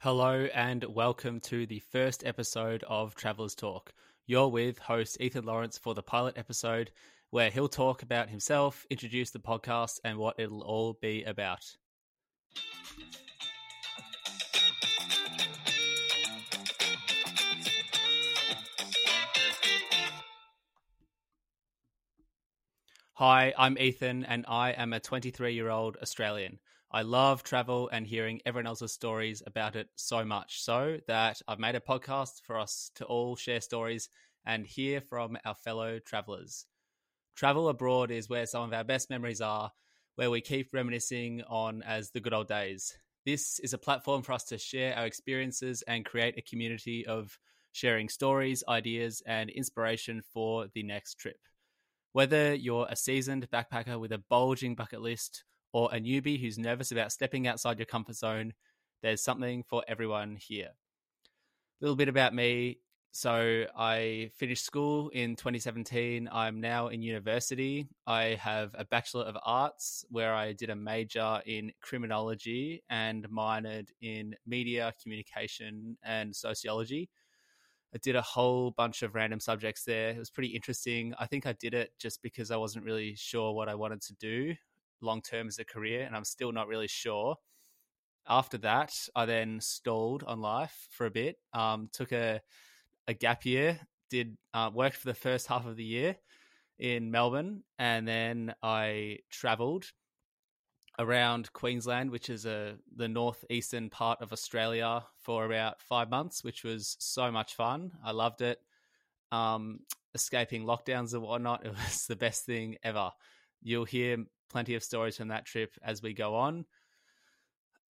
Hello and welcome to the first episode of Travelers Talk. You're with host Ethan Lawrence for the pilot episode, where he'll talk about himself, introduce the podcast, and what it'll all be about. Hi, I'm Ethan, and I am a 23 year old Australian. I love travel and hearing everyone else's stories about it so much so that I've made a podcast for us to all share stories and hear from our fellow travelers. Travel abroad is where some of our best memories are, where we keep reminiscing on as the good old days. This is a platform for us to share our experiences and create a community of sharing stories, ideas, and inspiration for the next trip. Whether you're a seasoned backpacker with a bulging bucket list or a newbie who's nervous about stepping outside your comfort zone, there's something for everyone here. A little bit about me. So, I finished school in 2017. I'm now in university. I have a Bachelor of Arts where I did a major in criminology and minored in media, communication, and sociology. I did a whole bunch of random subjects there. It was pretty interesting. I think I did it just because I wasn't really sure what I wanted to do long term as a career, and I'm still not really sure. After that, I then stalled on life for a bit. Um, took a a gap year, did uh, worked for the first half of the year in Melbourne, and then I travelled around Queensland, which is a the northeastern part of Australia, for about five months, which was so much fun. I loved it. Um, escaping lockdowns and whatnot, it was the best thing ever. You'll hear plenty of stories from that trip as we go on.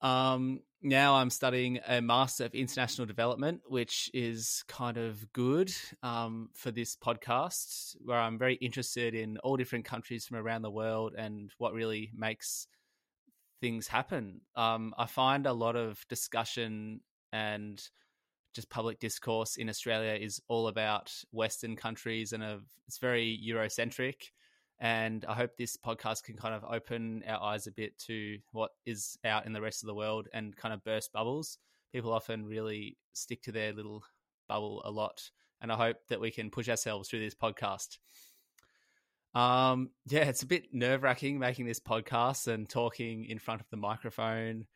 Um, now I'm studying a Master of International Development, which is kind of good um, for this podcast, where I'm very interested in all different countries from around the world and what really makes things happen. Um, I find a lot of discussion and just public discourse in Australia is all about Western countries and of, it's very Eurocentric. And I hope this podcast can kind of open our eyes a bit to what is out in the rest of the world and kind of burst bubbles. People often really stick to their little bubble a lot. And I hope that we can push ourselves through this podcast. Um, yeah, it's a bit nerve wracking making this podcast and talking in front of the microphone.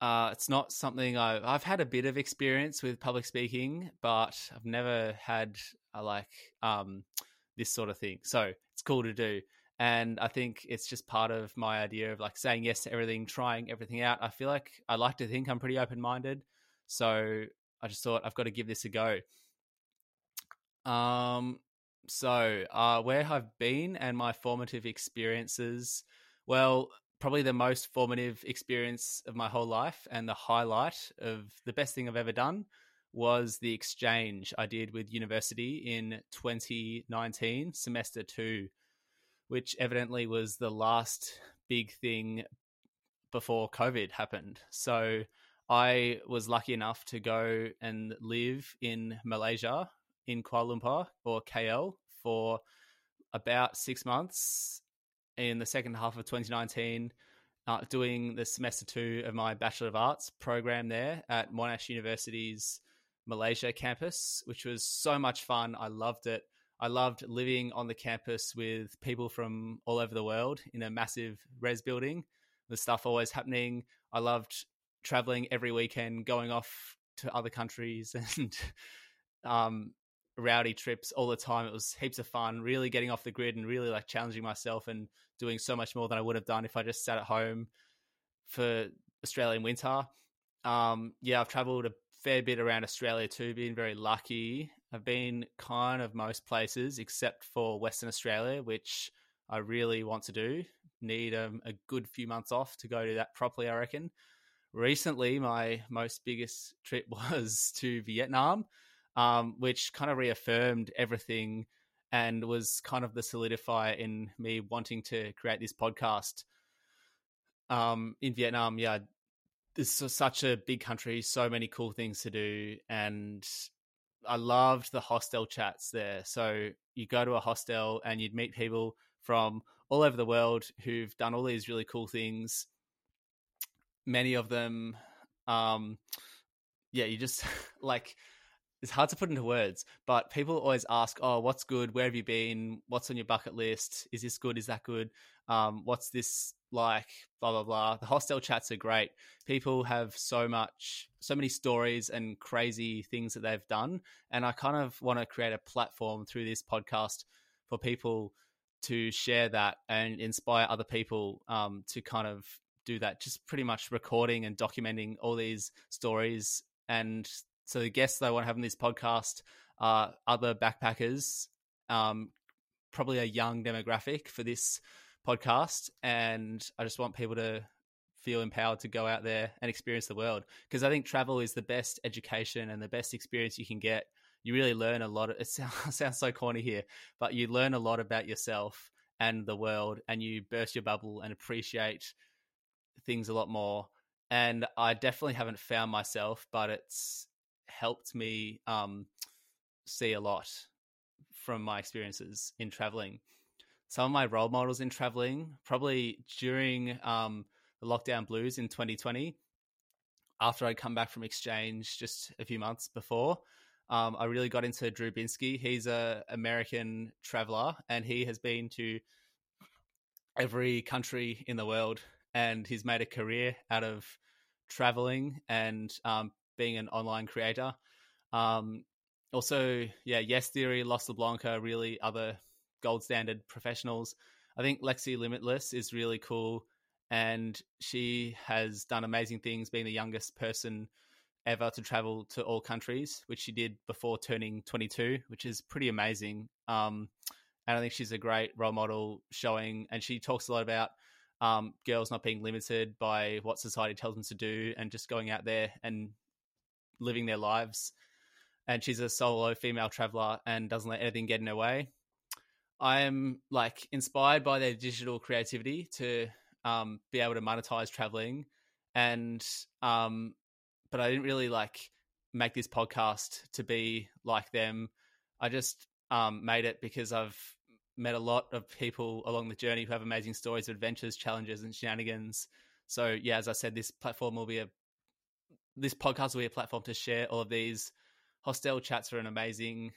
Uh, it's not something I've, I've had a bit of experience with public speaking, but I've never had a, like um, this sort of thing. So it's cool to do. And I think it's just part of my idea of like saying yes to everything, trying everything out. I feel like I like to think I'm pretty open minded. So I just thought I've got to give this a go. Um, so uh, where I've been and my formative experiences, well, probably the most formative experience of my whole life and the highlight of the best thing I've ever done was the exchange I did with university in 2019, semester two, which evidently was the last big thing before COVID happened. So I was lucky enough to go and live in Malaysia, in Kuala Lumpur or KL, for about six months in the second half of 2019. Uh, doing the semester two of my Bachelor of Arts program there at Monash University's Malaysia campus, which was so much fun. I loved it. I loved living on the campus with people from all over the world in a massive res building. The stuff always happening. I loved traveling every weekend, going off to other countries and um, rowdy trips all the time. It was heaps of fun, really getting off the grid and really like challenging myself and doing so much more than I would have done if I just sat at home for Australian winter. Um, yeah, I've traveled a fair bit around Australia too. Been very lucky. I've been kind of most places except for Western Australia, which I really want to do. Need um, a good few months off to go to that properly, I reckon. Recently, my most biggest trip was to Vietnam, um, which kind of reaffirmed everything and was kind of the solidifier in me wanting to create this podcast. Um, in Vietnam, yeah, it's such a big country, so many cool things to do, and I loved the hostel chats there. So you go to a hostel and you'd meet people from all over the world who've done all these really cool things. Many of them um, yeah, you just like it's hard to put into words, but people always ask, "Oh, what's good? Where have you been? What's on your bucket list? Is this good? Is that good? Um, what's this like?" Blah blah blah. The hostel chats are great. People have so much, so many stories and crazy things that they've done, and I kind of want to create a platform through this podcast for people to share that and inspire other people um, to kind of do that. Just pretty much recording and documenting all these stories and so the guests that I want to have in this podcast are other backpackers, um, probably a young demographic for this podcast, and I just want people to feel empowered to go out there and experience the world because I think travel is the best education and the best experience you can get. You really learn a lot. Of, it sounds, sounds so corny here, but you learn a lot about yourself and the world, and you burst your bubble and appreciate things a lot more. And I definitely haven't found myself, but it's helped me um, see a lot from my experiences in traveling. Some of my role models in traveling, probably during um, the lockdown blues in 2020, after I'd come back from exchange just a few months before, um, I really got into Drew Binsky. He's a American traveler, and he has been to every country in the world, and he's made a career out of traveling and um, being an online creator. Um, also, yeah, Yes Theory, Lost LeBlanca, really other gold standard professionals. I think Lexi Limitless is really cool, and she has done amazing things, being the youngest person ever to travel to all countries, which she did before turning 22, which is pretty amazing. Um, and I think she's a great role model, showing, and she talks a lot about um, girls not being limited by what society tells them to do, and just going out there and living their lives. And she's a solo female traveler and doesn't let anything get in her way. I am like inspired by their digital creativity to um, be able to monetize traveling, and um, but I didn't really like make this podcast to be like them. I just um, made it because I've met a lot of people along the journey who have amazing stories of adventures, challenges, and shenanigans. So yeah, as I said, this platform will be a this podcast will be a platform to share all of these. Hostel chats are an amazing,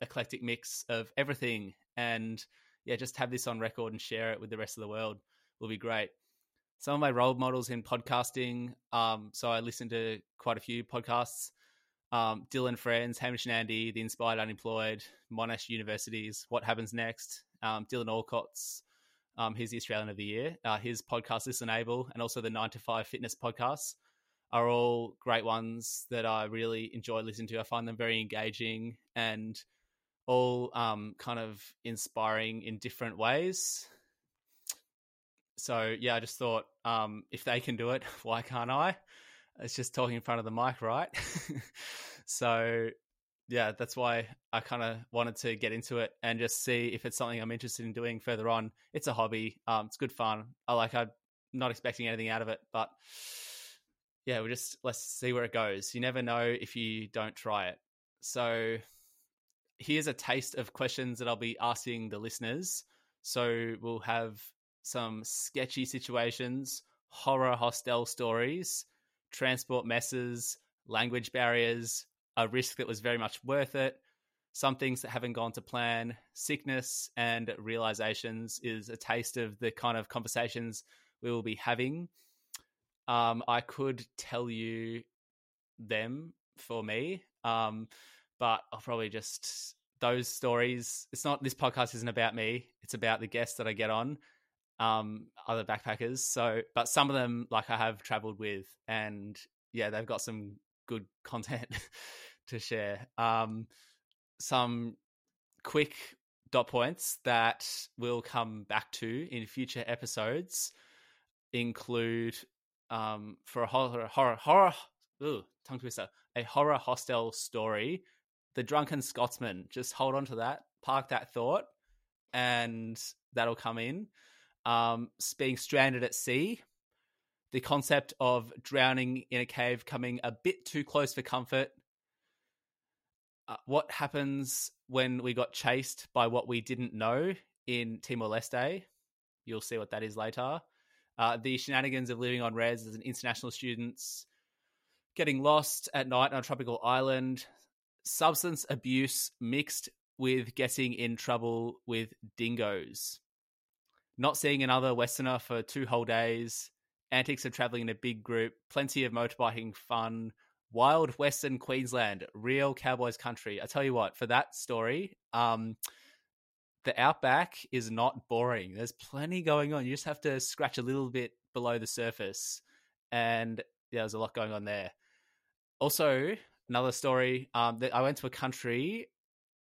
eclectic mix of everything, and yeah, just have this on record and share it with the rest of the world will be great. Some of my role models in podcasting, um, so I listen to quite a few podcasts. Um, Dylan Friends, Hamish and Andy, The Inspired Unemployed, Monash Universities, What Happens Next, um, Dylan Alcott's, um, he's the Australian of the Year. Uh, his podcast, Listen Able, and also the 9 to 5 Fitness podcasts are all great ones that I really enjoy listening to. I find them very engaging and all um, kind of inspiring in different ways. So yeah, I just thought um, if they can do it, why can't I? It's just talking in front of the mic, right? so yeah, that's why I kind of wanted to get into it and just see if it's something I'm interested in doing further on. It's a hobby. Um, it's good fun. I like. I'm not expecting anything out of it, but yeah, we just let's see where it goes. You never know if you don't try it. So here's a taste of questions that I'll be asking the listeners. So we'll have some sketchy situations, horror hostel stories, transport messes, language barriers, a risk that was very much worth it, some things that haven't gone to plan, sickness, and realizations is a taste of the kind of conversations we will be having um, I could tell you them for me, um, but I'll probably just those stories. It's not this podcast isn't about me; it's about the guests that I get on, um, other backpackers. So, but some of them, like I have traveled with, and yeah, they've got some good content to share. Um, some quick dot points that we'll come back to in future episodes include um, for a horror horror horror ooh, tongue twister, a horror hostel story. The Drunken Scotsman. Just hold on to that. Park that thought, and that'll come in. Um, being stranded at sea. The concept of drowning in a cave coming a bit too close for comfort. Uh, what happens when we got chased by what we didn't know in Timor Leste? You'll see what that is later uh, the shenanigans of living on res as an international student's getting lost at night on a tropical island, substance abuse mixed with getting in trouble with dingoes, not seeing another Westerner for two whole days, antics of traveling in a big group, plenty of motorbiking fun, wild Western Queensland, real cowboys country. I tell you what, for that story, um, the outback is not boring. There's plenty going on. You just have to scratch a little bit below the surface, and yeah, there's a lot going on there. Also, another story. Um, that I went to a country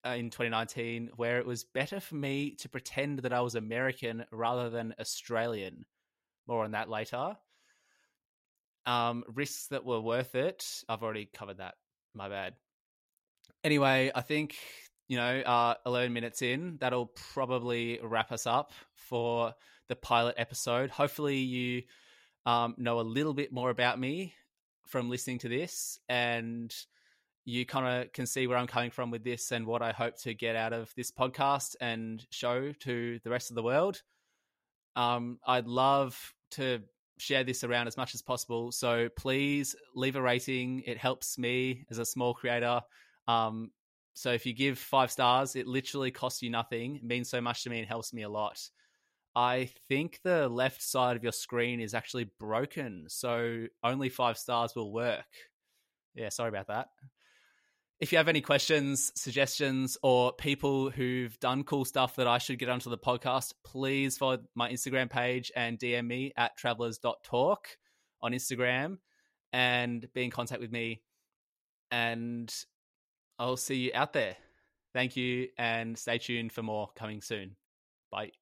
uh, in 2019 where it was better for me to pretend that I was American rather than Australian. More on that later. Um, risks that were worth it. I've already covered that. My bad. Anyway, I think you know, uh, 11 minutes in, that'll probably wrap us up for the pilot episode. Hopefully, you um, know a little bit more about me from listening to this and you kind of can see where I'm coming from with this and what I hope to get out of this podcast and show to the rest of the world. Um, I'd love to share this around as much as possible. So please leave a rating. It helps me as a small creator. Um, so if you give five stars, it literally costs you nothing. It means so much to me and helps me a lot. I think the left side of your screen is actually broken, so only five stars will work. Yeah, sorry about that. If you have any questions, suggestions, or people who've done cool stuff that I should get onto the podcast, please follow my Instagram page and DM me at travelers.talk on Instagram and be in contact with me. And I'll see you out there. Thank you and stay tuned for more coming soon. Bye.